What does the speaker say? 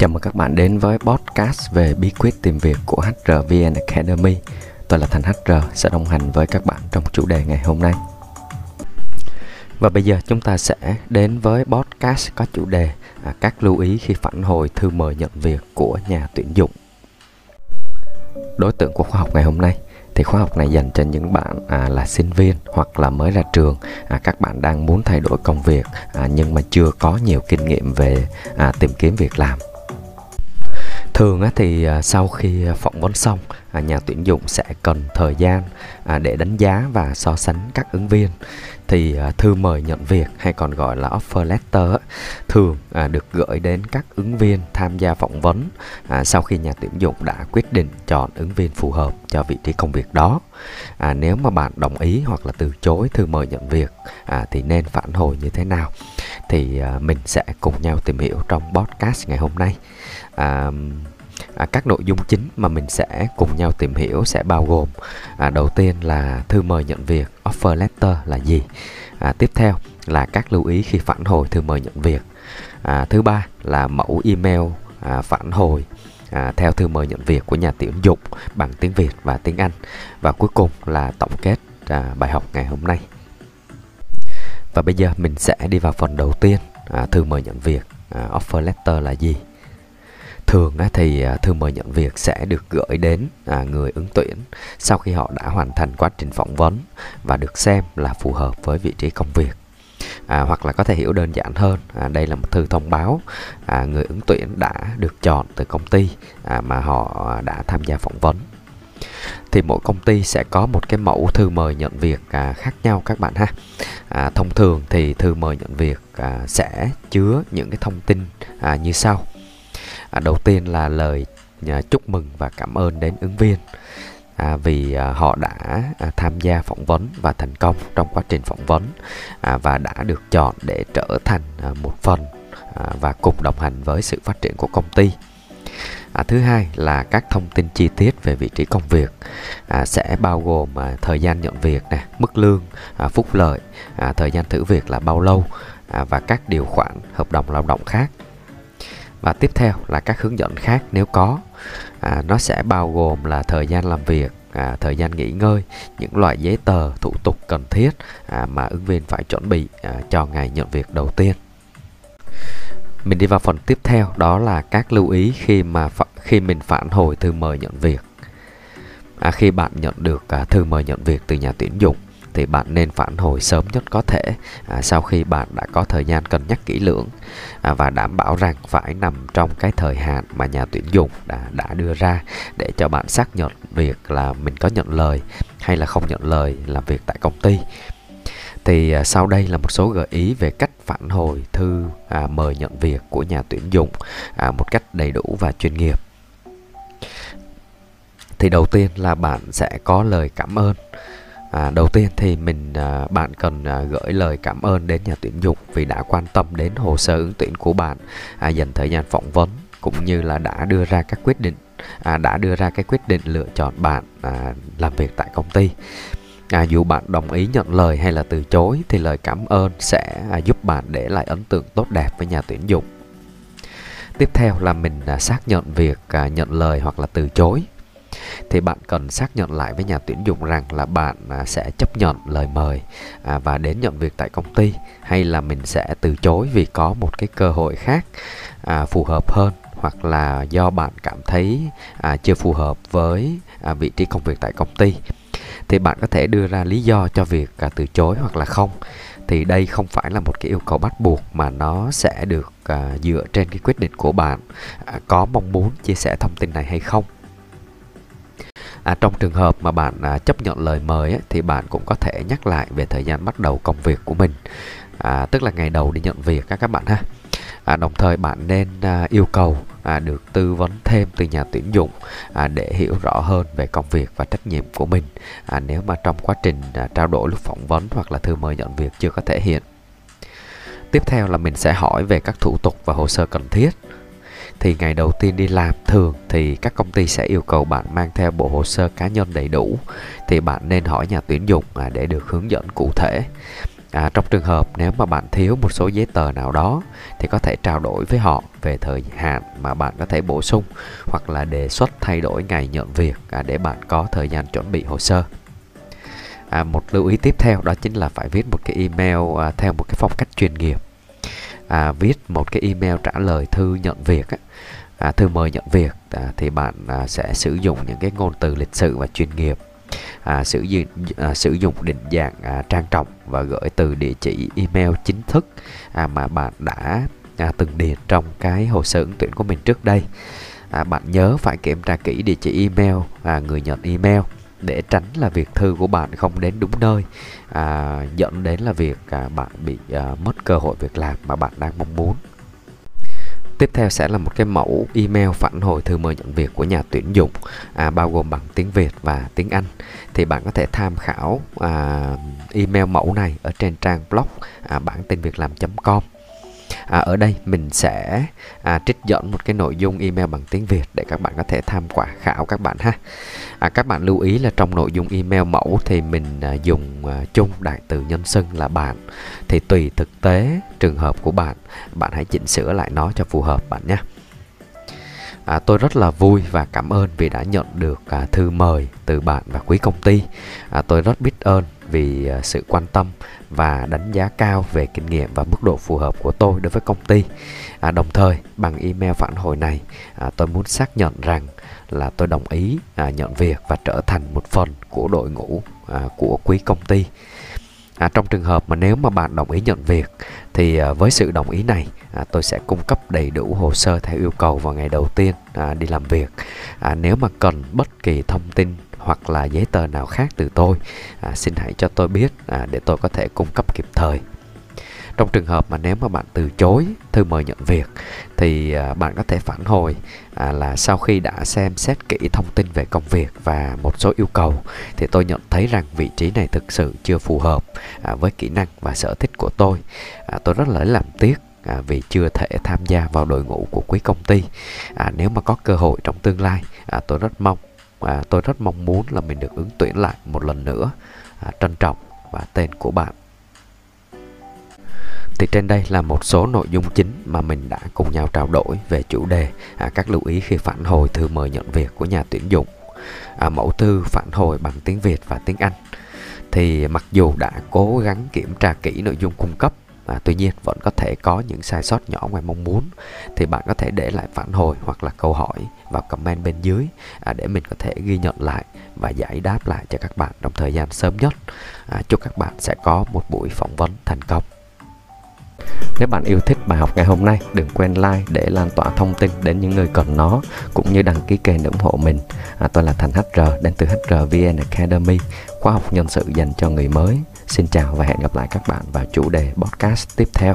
Chào mừng các bạn đến với podcast về bí quyết tìm việc của HRVN Academy. Tôi là Thành HR sẽ đồng hành với các bạn trong chủ đề ngày hôm nay. Và bây giờ chúng ta sẽ đến với podcast có chủ đề à, các lưu ý khi phản hồi thư mời nhận việc của nhà tuyển dụng. Đối tượng của khóa học ngày hôm nay thì khóa học này dành cho những bạn à, là sinh viên hoặc là mới ra trường à, các bạn đang muốn thay đổi công việc à, nhưng mà chưa có nhiều kinh nghiệm về à, tìm kiếm việc làm thường thì à, sau khi phỏng vấn xong à, nhà tuyển dụng sẽ cần thời gian à, để đánh giá và so sánh các ứng viên. Thì thư mời nhận việc hay còn gọi là offer letter thường được gửi đến các ứng viên tham gia phỏng vấn sau khi nhà tuyển dụng đã quyết định chọn ứng viên phù hợp cho vị trí công việc đó. Nếu mà bạn đồng ý hoặc là từ chối thư mời nhận việc thì nên phản hồi như thế nào? Thì à, mình sẽ cùng nhau tìm hiểu trong podcast ngày hôm nay. À, à, các nội dung chính mà mình sẽ cùng nhau tìm hiểu sẽ bao gồm à, đầu tiên là thư mời nhận việc offer letter là gì? À, tiếp theo là các lưu ý khi phản hồi thư mời nhận việc. À, thứ ba là mẫu email à, phản hồi à, theo thư mời nhận việc của nhà tuyển dụng bằng tiếng Việt và tiếng Anh. Và cuối cùng là tổng kết à, bài học ngày hôm nay và bây giờ mình sẽ đi vào phần đầu tiên. À, thư mời nhận việc. À, offer letter là gì? Thường thì à, thư mời nhận việc sẽ được gửi đến à, người ứng tuyển sau khi họ đã hoàn thành quá trình phỏng vấn và được xem là phù hợp với vị trí công việc. À, hoặc là có thể hiểu đơn giản hơn à, đây là một thư thông báo à, người ứng tuyển đã được chọn từ công ty à, mà họ à, đã tham gia phỏng vấn thì mỗi công ty sẽ có một cái mẫu thư mời nhận việc à, khác nhau các bạn ha. À, thông thường thì thư mời nhận việc à, sẽ chứa những cái thông tin à, như sau. À, đầu tiên là lời à, chúc mừng và cảm ơn đến ứng viên. À, vì à, họ đã à, tham gia phỏng vấn và thành công trong quá trình phỏng vấn à, và đã được chọn để trở thành à, một phần à, và cùng đồng hành với sự phát triển của công ty. À, thứ hai là các thông tin chi tiết về vị trí công việc à, sẽ bao gồm à, thời gian nhận việc, nè, mức lương, à, phúc lợi, à, thời gian thử việc là bao lâu à, và các điều khoản hợp đồng lao động khác. Và tiếp theo là các hướng dẫn khác nếu có. À, nó sẽ bao gồm là thời gian làm việc à, thời gian nghỉ ngơi những loại giấy tờ thủ tục cần thiết à, mà ứng viên phải chuẩn bị à, cho ngày nhận việc đầu tiên mình đi vào phần tiếp theo đó là các lưu ý khi mà khi mình phản hồi thư mời nhận việc. À, khi bạn nhận được à, thư mời nhận việc từ nhà tuyển dụng thì bạn nên phản hồi sớm nhất có thể à, sau khi bạn đã có thời gian cân nhắc kỹ lưỡng à, và đảm bảo rằng phải nằm trong cái thời hạn mà nhà tuyển dụng đã đã đưa ra để cho bạn xác nhận việc là mình có nhận lời hay là không nhận lời làm việc tại công ty thì à, sau đây là một số gợi ý về cách phản hồi thư à, mời nhận việc của nhà tuyển dụng à, một cách đầy đủ và chuyên nghiệp thì đầu tiên là bạn sẽ có lời cảm ơn À, đầu tiên thì mình à, bạn cần à, gửi lời cảm ơn đến nhà tuyển dụng vì đã quan tâm đến hồ sơ ứng tuyển của bạn, à, dành thời gian phỏng vấn cũng như là đã đưa ra các quyết định à, đã đưa ra cái quyết định lựa chọn bạn à, làm việc tại công ty. À, dù bạn đồng ý nhận lời hay là từ chối thì lời cảm ơn sẽ à, giúp bạn để lại ấn tượng tốt đẹp với nhà tuyển dụng. Tiếp theo là mình à, xác nhận việc à, nhận lời hoặc là từ chối thì bạn cần xác nhận lại với nhà tuyển dụng rằng là bạn à, sẽ chấp nhận lời mời à, và đến nhận việc tại công ty hay là mình sẽ từ chối vì có một cái cơ hội khác à, phù hợp hơn hoặc là do bạn cảm thấy à, chưa phù hợp với à, vị trí công việc tại công ty thì bạn có thể đưa ra lý do cho việc à, từ chối hoặc là không. Thì đây không phải là một cái yêu cầu bắt buộc mà nó sẽ được à, dựa trên cái quyết định của bạn à, có mong muốn chia sẻ thông tin này hay không. À, trong trường hợp mà bạn à, chấp nhận lời mời ấy, thì bạn cũng có thể nhắc lại về thời gian bắt đầu công việc của mình, à, tức là ngày đầu đi nhận việc các các bạn ha. À, đồng thời bạn nên à, yêu cầu à, được tư vấn thêm từ nhà tuyển dụng à, để hiểu rõ hơn về công việc và trách nhiệm của mình. À, nếu mà trong quá trình à, trao đổi lúc phỏng vấn hoặc là thư mời nhận việc chưa có thể hiện. Tiếp theo là mình sẽ hỏi về các thủ tục và hồ sơ cần thiết. Thì ngày đầu tiên đi làm thường thì các công ty sẽ yêu cầu bạn mang theo bộ hồ sơ cá nhân đầy đủ. Thì bạn nên hỏi nhà tuyển dụng à, để được hướng dẫn cụ thể. À, trong trường hợp nếu mà bạn thiếu một số giấy tờ nào đó thì có thể trao đổi với họ về thời hạn mà bạn có thể bổ sung hoặc là đề xuất thay đổi ngày nhận việc à, để bạn có thời gian chuẩn bị hồ sơ. À, một lưu ý tiếp theo đó chính là phải viết một cái email à, theo một cái phong cách chuyên nghiệp. À, viết một cái email trả lời thư nhận việc á, à, thư mời nhận việc à, thì bạn à, sẽ sử dụng những cái ngôn từ lịch sự và chuyên nghiệp à, sử dụng à, sử dụng định dạng à, trang trọng và gửi từ địa chỉ email chính thức à, mà bạn đã à, từng điền trong cái hồ sơ ứng tuyển của mình trước đây. À, bạn nhớ phải kiểm tra kỹ địa chỉ email à, người nhận email để tránh là việc thư của bạn không đến đúng nơi à, dẫn đến là việc à, bạn bị à, mất cơ hội việc làm mà bạn đang mong muốn. Tiếp theo sẽ là một cái mẫu email phản hồi thư mời nhận việc của nhà tuyển dụng à, bao gồm bằng tiếng Việt và tiếng Anh. Thì bạn có thể tham khảo à, email mẫu này ở trên trang blog à, bản tin việc làm.com à, ở đây mình sẽ à, trích dẫn một cái nội dung email bằng tiếng Việt để các bạn có thể tham quả khảo các bạn ha. À, các bạn lưu ý là trong nội dung email mẫu thì mình à, dùng à, chung đại từ nhân xưng là bạn. Thì tùy thực tế trường hợp của bạn bạn hãy chỉnh sửa lại nó cho phù hợp bạn nhé À, tôi rất là vui và cảm ơn vì đã nhận được à, thư mời từ bạn và quý công ty. À, tôi rất biết ơn vì ờ, sự quan tâm và đánh giá cao về kinh nghiệm và mức độ phù hợp của tôi đối với công ty. À, đồng thời bằng email phản hồi này, à, tôi muốn xác nhận rằng là tôi đồng ý à, nhận việc và trở thành một phần của đội ngũ à, của quý công ty. À, trong trường hợp mà nếu mà bạn đồng ý nhận việc thì à, với sự đồng ý này à, tôi sẽ cung cấp đầy đủ hồ sơ theo yêu cầu vào ngày đầu tiên à, đi làm việc. À, nếu mà cần bất kỳ thông tin hoặc là giấy tờ nào khác từ tôi. À, xin hãy cho tôi biết à, để tôi có thể cung cấp kịp thời. Trong trường hợp mà nếu mà bạn từ chối thư mời nhận việc thì à, bạn có thể phản hồi à, là sau khi đã xem xét kỹ thông tin về công việc và một số yêu cầu thì tôi nhận thấy rằng vị trí này thực sự chưa phù hợp à, với kỹ năng và sở thích của tôi. Tôi rất là làm tiếc à, vì chưa thể tham gia vào đội ngũ của quý công ty. À, nếu mà có cơ hội trong tương lai à, tôi rất mong à, tôi rất mong muốn là mình được ứng tuyển lại một lần nữa à, trân trọng và tên của bạn. Thì trên đây là một số nội dung chính mà mình đã cùng nhau trao đổi về chủ đề à, các lưu ý khi phản hồi thư mời nhận việc của nhà tuyển dụng. À, mẫu thư phản hồi bằng tiếng Việt và tiếng Anh. Thì mặc dù đã cố gắng kiểm tra kỹ nội dung cung cấp à, tuy nhiên vẫn có thể có những sai sót nhỏ ngoài mong muốn thì bạn có thể để lại phản hồi hoặc là câu hỏi vào comment bên dưới à, để mình có thể ghi nhận lại và giải đáp lại cho các bạn trong thời gian sớm nhất à, chúc các bạn sẽ có một buổi phỏng vấn thành công nếu bạn yêu thích bài học ngày hôm nay, đừng quên like để lan tỏa thông tin đến những người cần nó, cũng như đăng ký kênh để ủng hộ mình. À, tôi là Thành HR, đến từ HR VN Academy, khóa học nhân sự dành cho người mới. Xin chào và hẹn gặp lại các bạn vào chủ đề podcast tiếp theo.